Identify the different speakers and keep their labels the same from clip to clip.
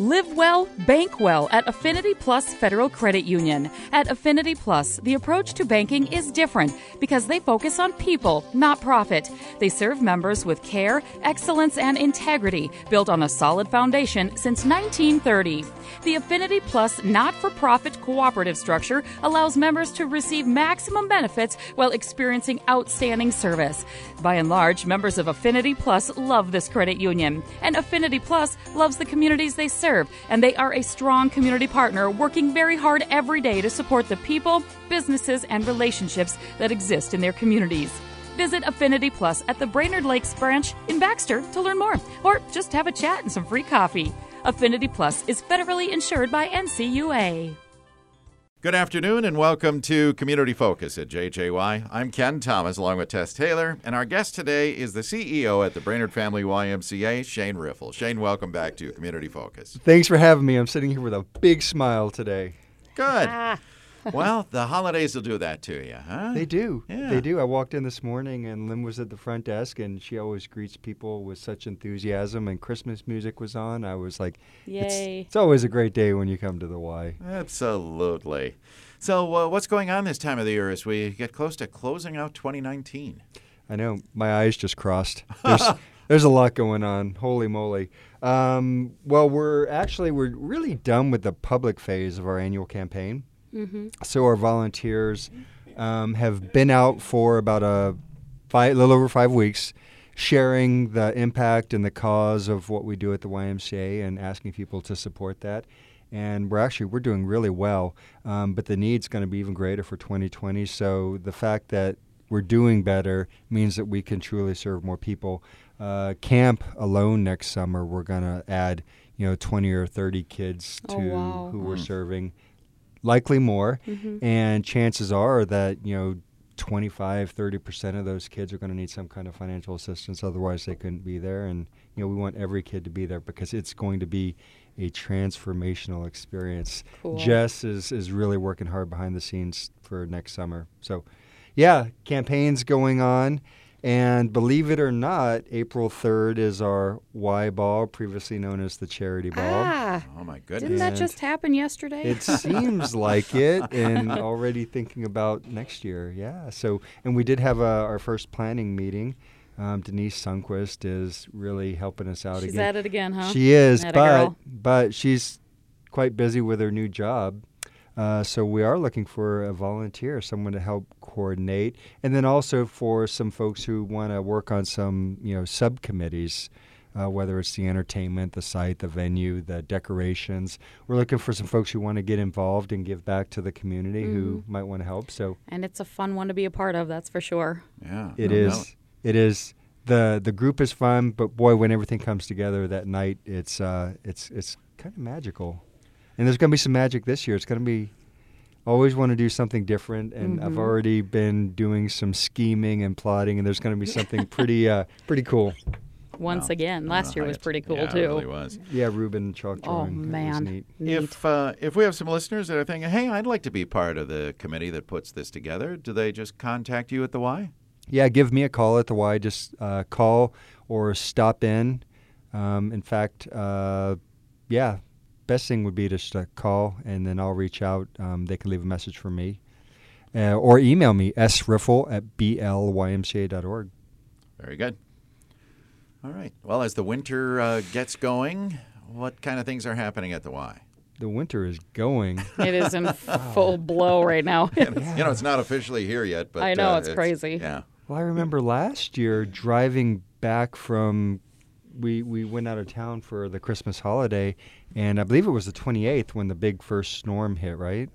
Speaker 1: Live well, bank well at Affinity Plus Federal Credit Union. At Affinity Plus, the approach to banking is different because they focus on people, not profit. They serve members with care, excellence, and integrity built on a solid foundation since 1930. The Affinity Plus not for profit cooperative structure allows members to receive maximum benefits while experiencing outstanding service. By and large, members of Affinity Plus love this credit union, and Affinity Plus loves the communities they serve serve, and they are a strong community partner working very hard every day to support the people, businesses, and relationships that exist in their communities. Visit Affinity Plus at the Brainerd Lakes branch in Baxter to learn more, or just have a chat and some free coffee. Affinity Plus is federally insured by NCUA.
Speaker 2: Good afternoon and welcome to Community Focus at JJY. I'm Ken Thomas along with Tess Taylor, and our guest today is the CEO at the Brainerd Family YMCA, Shane Riffle. Shane, welcome back to Community Focus.
Speaker 3: Thanks for having me. I'm sitting here with a big smile today.
Speaker 2: Good. Ah well, the holidays will do that to you, huh?
Speaker 3: They do.
Speaker 2: Yeah.
Speaker 3: They do. I walked in this morning and Lynn was at the front desk and she always greets people with such enthusiasm and Christmas music was on. I was like,
Speaker 1: Yay.
Speaker 3: It's, it's always a great day when you come to the Y.
Speaker 2: Absolutely. So, uh, what's going on this time of the year as we get close to closing out 2019?
Speaker 3: I know. My eyes just crossed. There's, there's a lot going on. Holy moly. Um, well, we're actually we're really done with the public phase of our annual campaign. Mm-hmm. So our volunteers um, have been out for about a five, little over five weeks, sharing the impact and the cause of what we do at the YMCA and asking people to support that. And we're actually we're doing really well, um, but the need's going to be even greater for 2020. So the fact that we're doing better means that we can truly serve more people. Uh, camp alone next summer, we're going to add you know 20 or 30 kids
Speaker 1: oh,
Speaker 3: to
Speaker 1: oh, wow.
Speaker 3: who we're mm. serving likely more. Mm-hmm. And chances are that, you know, 25, 30% of those kids are going to need some kind of financial assistance. Otherwise, they couldn't be there. And, you know, we want every kid to be there because it's going to be a transformational experience.
Speaker 1: Cool.
Speaker 3: Jess is, is really working hard behind the scenes for next summer. So, yeah, campaigns going on. And believe it or not, April 3rd is our Y Ball, previously known as the Charity Ball.
Speaker 1: Ah,
Speaker 2: oh, my goodness.
Speaker 1: Didn't that just happen yesterday?
Speaker 3: It seems like it, and already thinking about next year. Yeah. So, and we did have a, our first planning meeting. Um, Denise Sunquist is really helping us out
Speaker 1: she's
Speaker 3: again.
Speaker 1: She's at it again, huh?
Speaker 3: She is,
Speaker 1: Atta
Speaker 3: but
Speaker 1: girl.
Speaker 3: but she's quite busy with her new job. Uh, so we are looking for a volunteer, someone to help coordinate, and then also for some folks who want to work on some you know subcommittees. Uh, whether it's the entertainment, the site, the venue, the decorations. We're looking for some folks who want to get involved and give back to the community mm. who might want to help. So,
Speaker 1: and it's a fun one to be a part of. That's for sure.
Speaker 2: Yeah,
Speaker 3: it no is. Doubt. It is. the The group is fun, but boy, when everything comes together that night, it's uh, it's it's kind of magical. And there's going to be some magic this year. It's going to be always want to do something different, and mm-hmm. I've already been doing some scheming and plotting, and there's going to be something pretty uh, pretty cool.
Speaker 1: Once wow. again, last year was pretty cool
Speaker 2: yeah,
Speaker 1: too.
Speaker 2: It really was.
Speaker 3: Yeah, Ruben chalk
Speaker 1: oh,
Speaker 3: drawing.
Speaker 1: Oh man,
Speaker 3: neat.
Speaker 1: neat.
Speaker 2: If uh, if we have some listeners that are thinking, "Hey, I'd like to be part of the committee that puts this together," do they just contact you at the Y?
Speaker 3: Yeah, give me a call at the Y. Just uh, call or stop in. Um, in fact, uh, yeah, best thing would be just to call, and then I'll reach out. Um, they can leave a message for me. Uh, or email me, sriffle at blymca.org.
Speaker 2: Very good. All right. Well, as the winter uh, gets going, what kind of things are happening at the Y?
Speaker 3: The winter is going.
Speaker 1: It is in full blow right now.
Speaker 2: yeah. You know, it's not officially here yet, but
Speaker 1: I know
Speaker 2: uh,
Speaker 1: it's, it's crazy.
Speaker 2: Yeah.
Speaker 3: Well, I remember last year driving back from we we went out of town for the Christmas holiday, and I believe it was the 28th when the big first storm hit, right?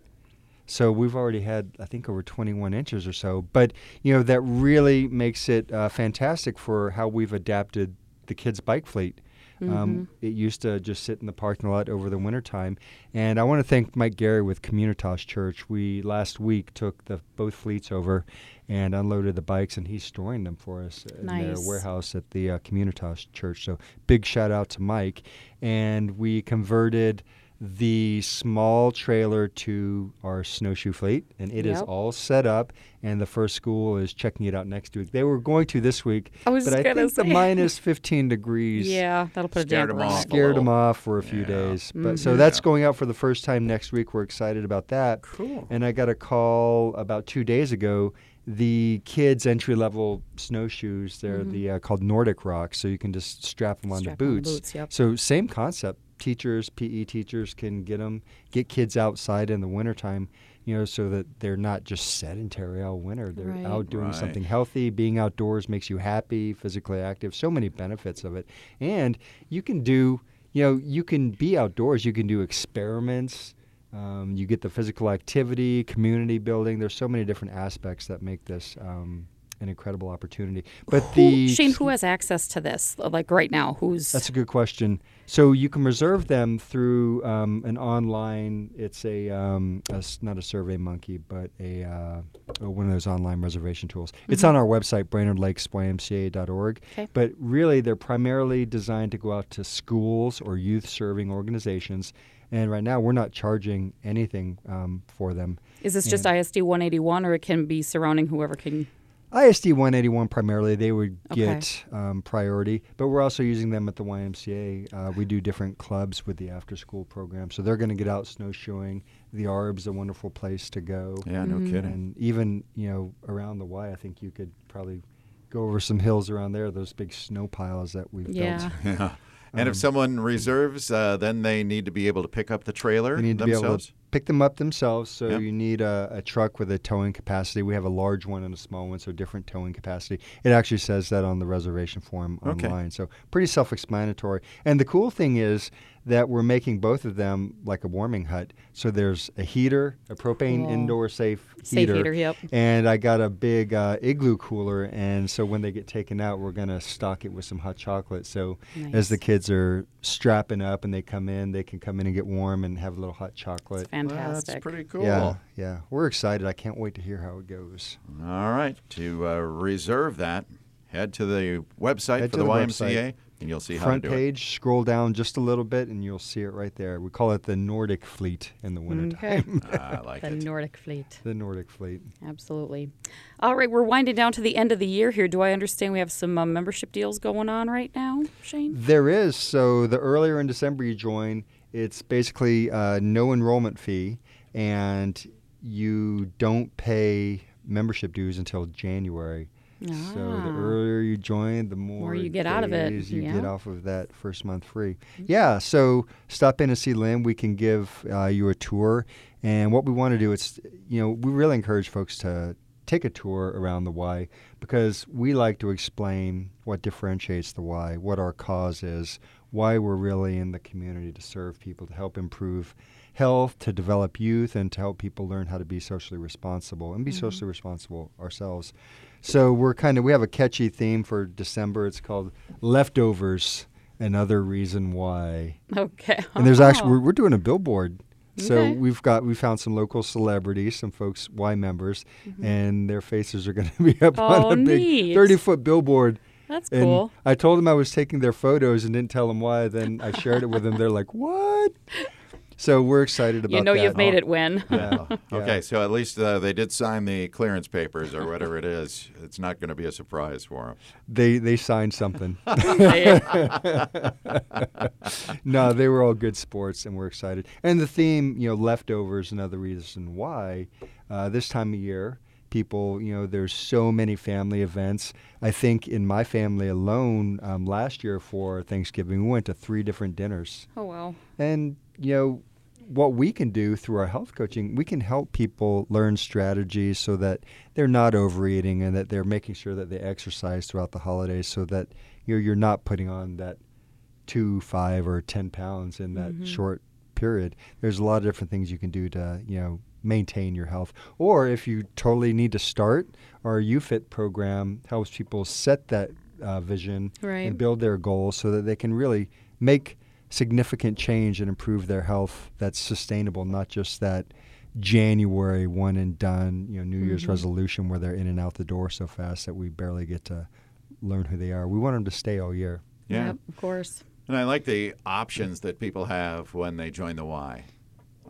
Speaker 3: So we've already had, I think, over 21 inches or so. But you know that really makes it uh, fantastic for how we've adapted the kids' bike fleet. Um, mm-hmm. Um, it used to just sit in the parking lot over the wintertime. And I want to thank Mike Gary with Communitas Church. We last week took the both fleets over and unloaded the bikes, and he's storing them for us
Speaker 1: nice.
Speaker 3: in their warehouse at the uh, Communitas Church. So big shout out to Mike. And we converted the small trailer to our snowshoe fleet, and it is
Speaker 1: Yep.
Speaker 3: all set up. And the first school is checking it out next week. They were going to this week,
Speaker 1: I was
Speaker 3: but I
Speaker 1: gonna
Speaker 3: think the
Speaker 1: say.
Speaker 3: minus 15 degrees
Speaker 1: Yeah, that'll put a
Speaker 2: Scared
Speaker 1: damper
Speaker 2: them off.
Speaker 1: it.
Speaker 3: scared them off for a few
Speaker 2: Yeah.
Speaker 3: days. But
Speaker 1: Mhm.
Speaker 3: so that's going out for the first time next week. We're excited about that.
Speaker 2: Cool.
Speaker 3: And I got a call about two days ago. The kids' entry level snowshoes, they're the uh, called Nordic Rocks, so you can just strap them onto
Speaker 1: Mm-hmm. Strap 'em on the
Speaker 3: boots.
Speaker 1: boots, yep.
Speaker 3: So same concept. Teachers, PE teachers can get them, get kids outside in the wintertime, you know, so that they're not just sedentary all winter. They're
Speaker 1: Right.
Speaker 3: out doing
Speaker 2: Right.
Speaker 3: something healthy. Being outdoors makes you happy, physically active. So many benefits of it. And you can do, you know, you can be outdoors. You can do experiments. Um, you get the physical activity, community building. There's so many different aspects that make this um, an incredible opportunity. But
Speaker 1: Who,
Speaker 3: the
Speaker 1: Shane, who has access to this? Like right now, who's
Speaker 3: that's a good question. So you can reserve them through um, an online. It's a, um, a not a Survey Monkey, but a uh, one of those online reservation tools. It's on our website, BrainerdLakesYMCA.org.
Speaker 1: Okay.
Speaker 3: But really, they're primarily designed to go out to schools or youth-serving organizations. And right now, we're not charging anything um, for them.
Speaker 1: is this just ISD 181, or it can be surrounding whoever can?
Speaker 3: ISD 181 primarily, they would
Speaker 1: Okay.
Speaker 3: get um, priority, but we're also using them at the YMCA. Uh, we do different clubs with the after school program, so they're going to get out snowshoeing. The Arb's a wonderful place to go.
Speaker 2: Yeah, no kidding.
Speaker 3: And even, you know, around the Y, I think you could probably go over some hills around there, those big snow piles that we've
Speaker 1: Yeah.
Speaker 3: built.
Speaker 2: Yeah. And if someone reserves, uh, then they need to be able to pick up the trailer
Speaker 3: They need to be able
Speaker 2: themselves.
Speaker 3: To pick them up themselves. So
Speaker 2: Yep.
Speaker 3: you need a, a truck with a towing capacity. We have a large one and a small one, so different towing capacity. It actually says that on the reservation form
Speaker 2: Okay.
Speaker 3: online. So pretty self-explanatory. And the cool thing is that we're making both of them like a warming hut. So there's a heater, a propane
Speaker 1: Cool.
Speaker 3: indoor safe
Speaker 1: Safe
Speaker 3: heater.
Speaker 1: heater, yep.
Speaker 3: And I got a big uh, igloo cooler, and so when they get taken out, we're gonna stock it with some hot chocolate. So as the kids are strapping up and they come in, they can come in and get warm and have a little hot chocolate.
Speaker 1: It's fantastic.
Speaker 2: That's pretty cool.
Speaker 3: Yeah, yeah, we're excited. I can't wait to hear how it goes.
Speaker 2: All right. To uh, reserve that, head to the website
Speaker 3: Head
Speaker 2: for the,
Speaker 3: the
Speaker 2: YMCA,
Speaker 3: website.
Speaker 2: And you'll see
Speaker 3: Front
Speaker 2: how to do
Speaker 3: page, scroll down just a little bit, and you'll see it right there. We call it the Nordic Fleet in the wintertime.
Speaker 1: Okay.
Speaker 2: it. I like
Speaker 1: the
Speaker 2: it.
Speaker 1: Nordic Fleet.
Speaker 3: the Nordic Fleet.
Speaker 1: Absolutely. All right, we're winding down to the end of the year here. Do I understand we have some uh, membership deals going on right now, Shane?
Speaker 3: There is. So the earlier in December you join, it's basically uh, no enrollment fee, and you don't pay membership dues until January. So the
Speaker 1: Ah.
Speaker 3: earlier you join, the more,
Speaker 1: More you get out of it,
Speaker 3: you
Speaker 1: yeah.
Speaker 3: get off of that first month free. Yeah. So stop in and see Lynn. We can give uh, you a tour, and what we want to do is, you know, we really encourage folks to take a tour around the Y because we like to explain what differentiates the Y, what our cause is, why we're really in the community to serve people, to help improve health, to develop youth, and to help people learn how to be socially responsible and be socially responsible ourselves. So we're kind of we have a catchy theme for December. It's called leftovers. Another reason why.
Speaker 1: Okay.
Speaker 3: And there's actually
Speaker 1: Oh.
Speaker 3: we're, we're doing a billboard. So
Speaker 1: Okay.
Speaker 3: we've got we found some local celebrities, some folks Y members,
Speaker 1: Mm-hmm.
Speaker 3: and their faces are going to be up
Speaker 1: Oh,
Speaker 3: on a big
Speaker 1: neat.
Speaker 3: 30 foot billboard.
Speaker 1: That's
Speaker 3: And
Speaker 1: cool.
Speaker 3: I told them I was taking their photos and didn't tell them why. Then I shared it with them. They're like, "What?" So we're excited about that.
Speaker 1: You know
Speaker 3: that.
Speaker 1: you've made it win.
Speaker 3: Yeah. yeah.
Speaker 2: Okay, so at least uh, they did sign the clearance papers or whatever it is. It's not going to be a surprise for them.
Speaker 3: They they signed something. No, they were all good sports, and we're excited. And the theme, you know, leftovers, another reason why. Uh, this time of year, people, you know, there's so many family events. I think in my family alone, um, last year for Thanksgiving, we went to three different dinners.
Speaker 1: oh well.
Speaker 3: And, you know, what we can do through our health coaching, we can help people learn strategies so that they're not overeating and that they're making sure that they exercise throughout the holidays so that you know, you're not putting on that two, five, or 10 pounds in that short period. There's a lot of different things you can do to, you know, maintain your health. Or if you totally need to start, our UFIT program helps people set that uh, vision
Speaker 1: Right.
Speaker 3: and build their goals so that they can really make significant change and improve their health that's sustainable, not just that January one and done, you know, New Year's
Speaker 1: Mm-hmm.
Speaker 3: resolution where they're in and out the door so fast that we barely get to learn who they are. We want them to stay all year.
Speaker 2: Yeah.
Speaker 1: Yep, of course.
Speaker 2: And I like the options that people have when they join the Y.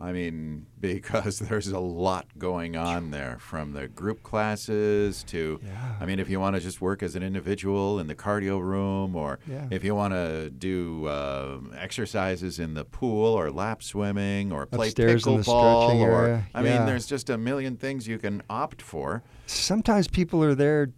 Speaker 2: I mean, because there's a lot going on there from the group classes to,
Speaker 3: Yeah.
Speaker 2: I mean, if you want to just work as an individual in the cardio room or
Speaker 3: Yeah.
Speaker 2: if you want to do uh, exercises in the pool or lap swimming or play
Speaker 3: Upstairs
Speaker 2: pickleball or,
Speaker 3: area,
Speaker 2: I mean, there's just a million things you can opt for.
Speaker 3: Sometimes people are there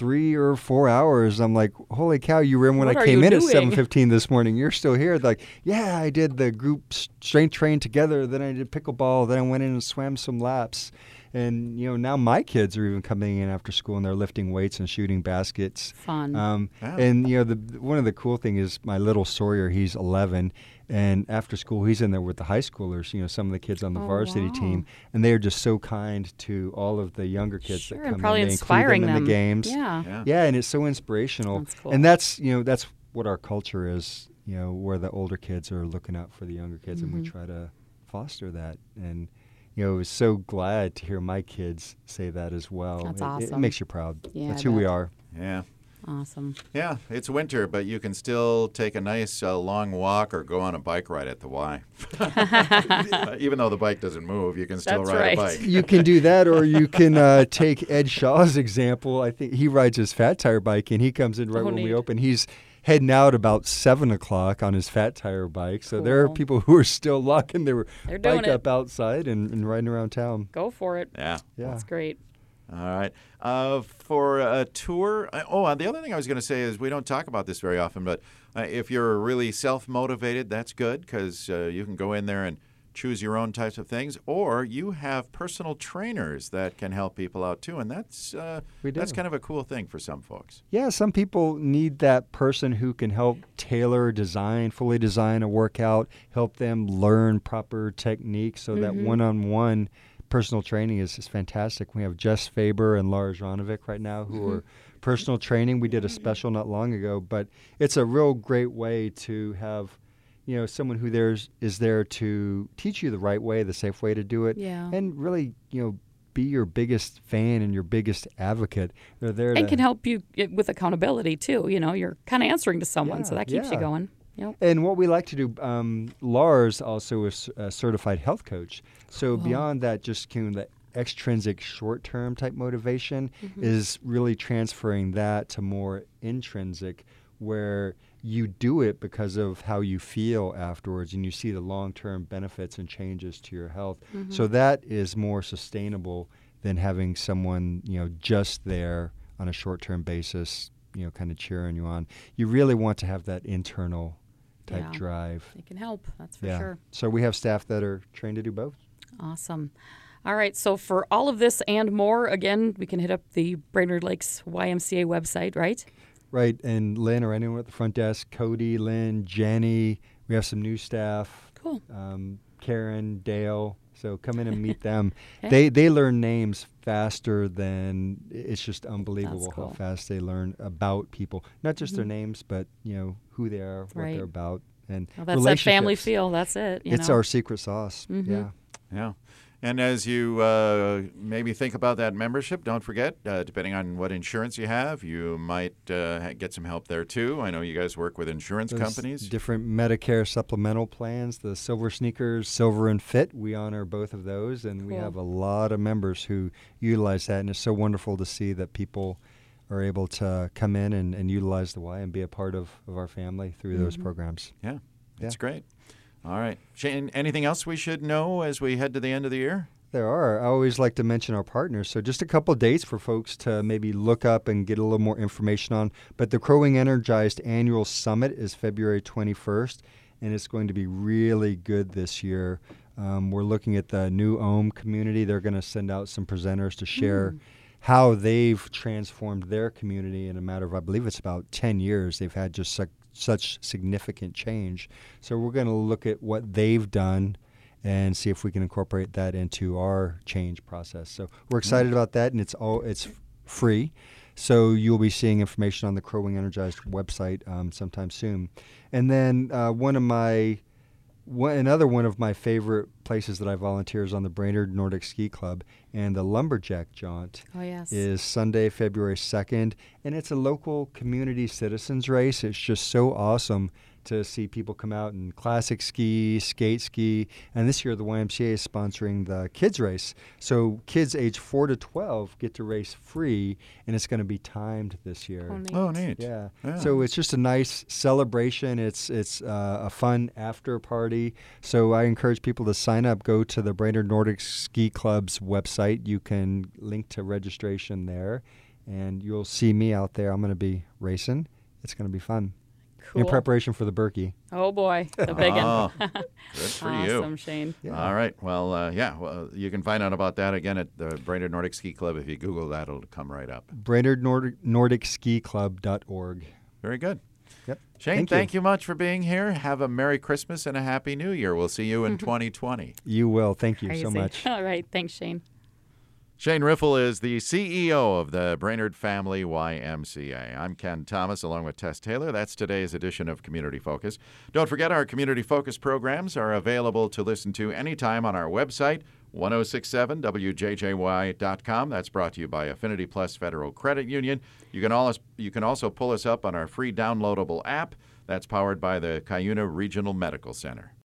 Speaker 3: three or four hours. I'm like, holy cow! You were in when
Speaker 1: What
Speaker 3: I came
Speaker 1: you
Speaker 3: in at 7:15 this morning. You're still here. Like, yeah, I did the group strength train together. Then I did pickleball. Then I went in and swam some laps. And you know now my kids are even coming in after school and they're lifting weights and shooting baskets.
Speaker 1: Fun.
Speaker 3: Um,
Speaker 2: Yeah.
Speaker 3: And you know, the one of the cool thing is my little Sawyer. He's 11, and after school he's in there with the high schoolers. You know, some of the kids on the
Speaker 1: Oh,
Speaker 3: varsity
Speaker 1: wow.
Speaker 3: team, and they are just so kind to all of the younger kids
Speaker 1: sure,
Speaker 3: that
Speaker 1: and
Speaker 3: come
Speaker 1: probably
Speaker 3: in. They
Speaker 1: inspiring
Speaker 3: include them, in the games.
Speaker 1: Yeah.
Speaker 2: Yeah.
Speaker 3: Yeah, and it's so inspirational.
Speaker 1: That's cool.
Speaker 3: And that's you know that's what our culture is. You know, where the older kids are looking out for the younger kids, and we
Speaker 1: Mhm.
Speaker 3: try to foster that. And you know, I was so glad to hear my kids say that as well.
Speaker 1: That's
Speaker 3: It- It,
Speaker 1: awesome.
Speaker 3: makes you proud.
Speaker 1: Yeah,
Speaker 3: that's
Speaker 1: I
Speaker 3: who we are.
Speaker 2: Yeah.
Speaker 1: Awesome.
Speaker 2: Yeah, it's winter, but you can still take a nice uh, long walk or go on a bike ride at the Y. Even though the bike doesn't move, you can still
Speaker 1: That's
Speaker 2: ride
Speaker 1: right.
Speaker 2: a bike.
Speaker 3: you can do that, or you can uh, take Ed Shaw's example. I think he rides his fat tire bike, and he comes in right
Speaker 1: Oh,
Speaker 3: when we open. He's heading out about seven o'clock on his fat tire bike. So there are people who are still locking their
Speaker 1: They're
Speaker 3: bike up outside and, and riding around town.
Speaker 1: Go for it.
Speaker 2: Yeah.
Speaker 3: Yeah.
Speaker 1: That's great.
Speaker 2: All right. Uh, for a tour, uh, oh, uh, the other thing I was going to say is we don't talk about this very often, but uh, if you're really self motivated, that's good because uh, you can go in there and choose your own types of things, or you have personal trainers that can help people out too, and that's uh,
Speaker 3: We
Speaker 2: that's kind of a cool thing for some folks.
Speaker 3: Yeah, some people need that person who can help tailor, design, fully design a workout, help them learn proper techniques. So that one-on-one personal training is, is fantastic. We have Jess Faber and Lars Ronovic right now who mm-hmm. are personal training. We did a special not long ago, but it's a real great way to have, you know, someone who there's is there to teach you the right way, the safe way to do it,
Speaker 1: Yeah.
Speaker 3: and really, you know. Be your biggest fan and your biggest advocate. They're there
Speaker 1: And
Speaker 3: to
Speaker 1: can help you with accountability too. You know, you're kind of answering to someone, so that keeps you going. Yep.
Speaker 3: And what we like to do, um, Lars also is a certified health coach. So beyond that, just kind of the extrinsic short-term type motivation
Speaker 1: Mm-hmm.
Speaker 3: is really transferring that to more intrinsic, where you do it because of how you feel afterwards, and you see the long-term benefits and changes to your health.
Speaker 1: Mm-hmm.
Speaker 3: So that is more sustainable than having someone you know just there on a short-term basis, you know, kind of cheering you on. You really want to have that internal type
Speaker 1: Yeah.
Speaker 3: drive.
Speaker 1: It can help. That's for
Speaker 3: yeah.
Speaker 1: sure.
Speaker 3: So we have staff that are trained to do both.
Speaker 1: Awesome. All right. So for all of this and more, again, we can hit up the Brainerd Lakes YMCA website, right?
Speaker 3: Right. And Lynn or anyone at the front desk, Cody, Lynn, Jenny. We have some new staff.
Speaker 1: Cool.
Speaker 3: Um, Karen, Dale. So come in and meet them.
Speaker 1: Okay.
Speaker 3: They they learn names faster than it's just unbelievable
Speaker 1: cool.
Speaker 3: how fast they learn about people. Not just their names, but you know who they are, what
Speaker 1: Right.
Speaker 3: they're about, and
Speaker 1: Well, that's that family feel. That's it. you
Speaker 3: It's
Speaker 1: know?
Speaker 3: our secret sauce.
Speaker 1: Mhm.
Speaker 3: Yeah.
Speaker 2: Yeah. And as you uh, maybe think about that membership, don't forget, uh, depending on what insurance you have, you might uh, get some help there too. I know you guys work with insurance
Speaker 3: Those
Speaker 2: companies.
Speaker 3: Different Medicare supplemental plans, the Silver Sneakers, Silver and Fit. We honor both of those, and we have a lot of members who utilize that. And it's so wonderful to see that people are able to come in and, and utilize the Y and be a part of, of our family through those
Speaker 1: Mm-hmm.
Speaker 3: programs.
Speaker 2: yeah, that's
Speaker 3: Yeah.
Speaker 2: great. All right. Shane, anything else we should know as we head to the end of the year?
Speaker 3: There are. I always like to mention our partners. So just a couple dates for folks to maybe look up and get a little more information on. But the Crow Wing Energized Annual Summit is February 21st, and it's going to be really good this year. Um, we're looking at the New Ulm community. They're going to send out some presenters to share how they've transformed their community in a matter of, I believe it's about 10 years. They've had just such, such significant change. So we're going to look at what they've done and see if we can incorporate that into our change process. So we're excited about that, and it's all it's free. So you'll be seeing information on the Crow Wing Energized website um, sometime soon. And then uh, one of my one, another one of my favorite places that I volunteer is on the Brainerd Nordic Ski Club, and the Lumberjack Jaunt
Speaker 1: Oh, yes.
Speaker 3: is Sunday, February 2nd, and it's a local community citizens race. It's just so awesome to see people come out and classic ski, skate ski, and this year the YMCA is sponsoring the kids race. So kids age 4 to 12 get to race free and it's going to be timed this year.
Speaker 1: Oh, neat.
Speaker 2: Oh, neat.
Speaker 3: Yeah.
Speaker 2: Yeah.
Speaker 3: So it's just a nice celebration. It's it's uh, a fun after party. So I encourage people to sign up. Go to the Brainerd Nordic Ski Club's website. You can link to registration there, and you'll see me out there. I'm going to be racing. It's going to be fun
Speaker 1: Cool.
Speaker 3: in preparation for the Birkie.
Speaker 1: Oh boy, the big
Speaker 2: Oh,
Speaker 1: one.
Speaker 2: good for
Speaker 1: awesome,
Speaker 2: you.
Speaker 1: Shane.
Speaker 3: Yeah.
Speaker 2: All right. Well, uh, yeah. Well, you can find out about that again at the Brainerd Nordic Ski Club. If you Google that, it'll come right up.
Speaker 3: Brainerd Nordic, Nordic Ski Club.org.
Speaker 2: Very good.
Speaker 3: Yep.
Speaker 2: Shane,
Speaker 3: Thank
Speaker 2: thank,
Speaker 3: you.
Speaker 2: you. much for being here. Have a Merry Christmas and a Happy New Year. We'll see you in 2020.
Speaker 3: You will. Thank you
Speaker 1: Crazy.
Speaker 3: so much.
Speaker 1: All right, thanks, Shane.
Speaker 2: Shane Riffle is the CEO of the Brainerd Family YMCA. I'm Ken Thomas along with Tess Taylor. That's today's edition of Community Focus. Don't forget our Community Focus programs are available to listen to anytime on our website, 1067wjjy.com. That's brought to you by Affinity Plus Federal Credit Union. You can, you can also pull us up on our free downloadable app that's powered by the Cuyuna Regional Medical Center.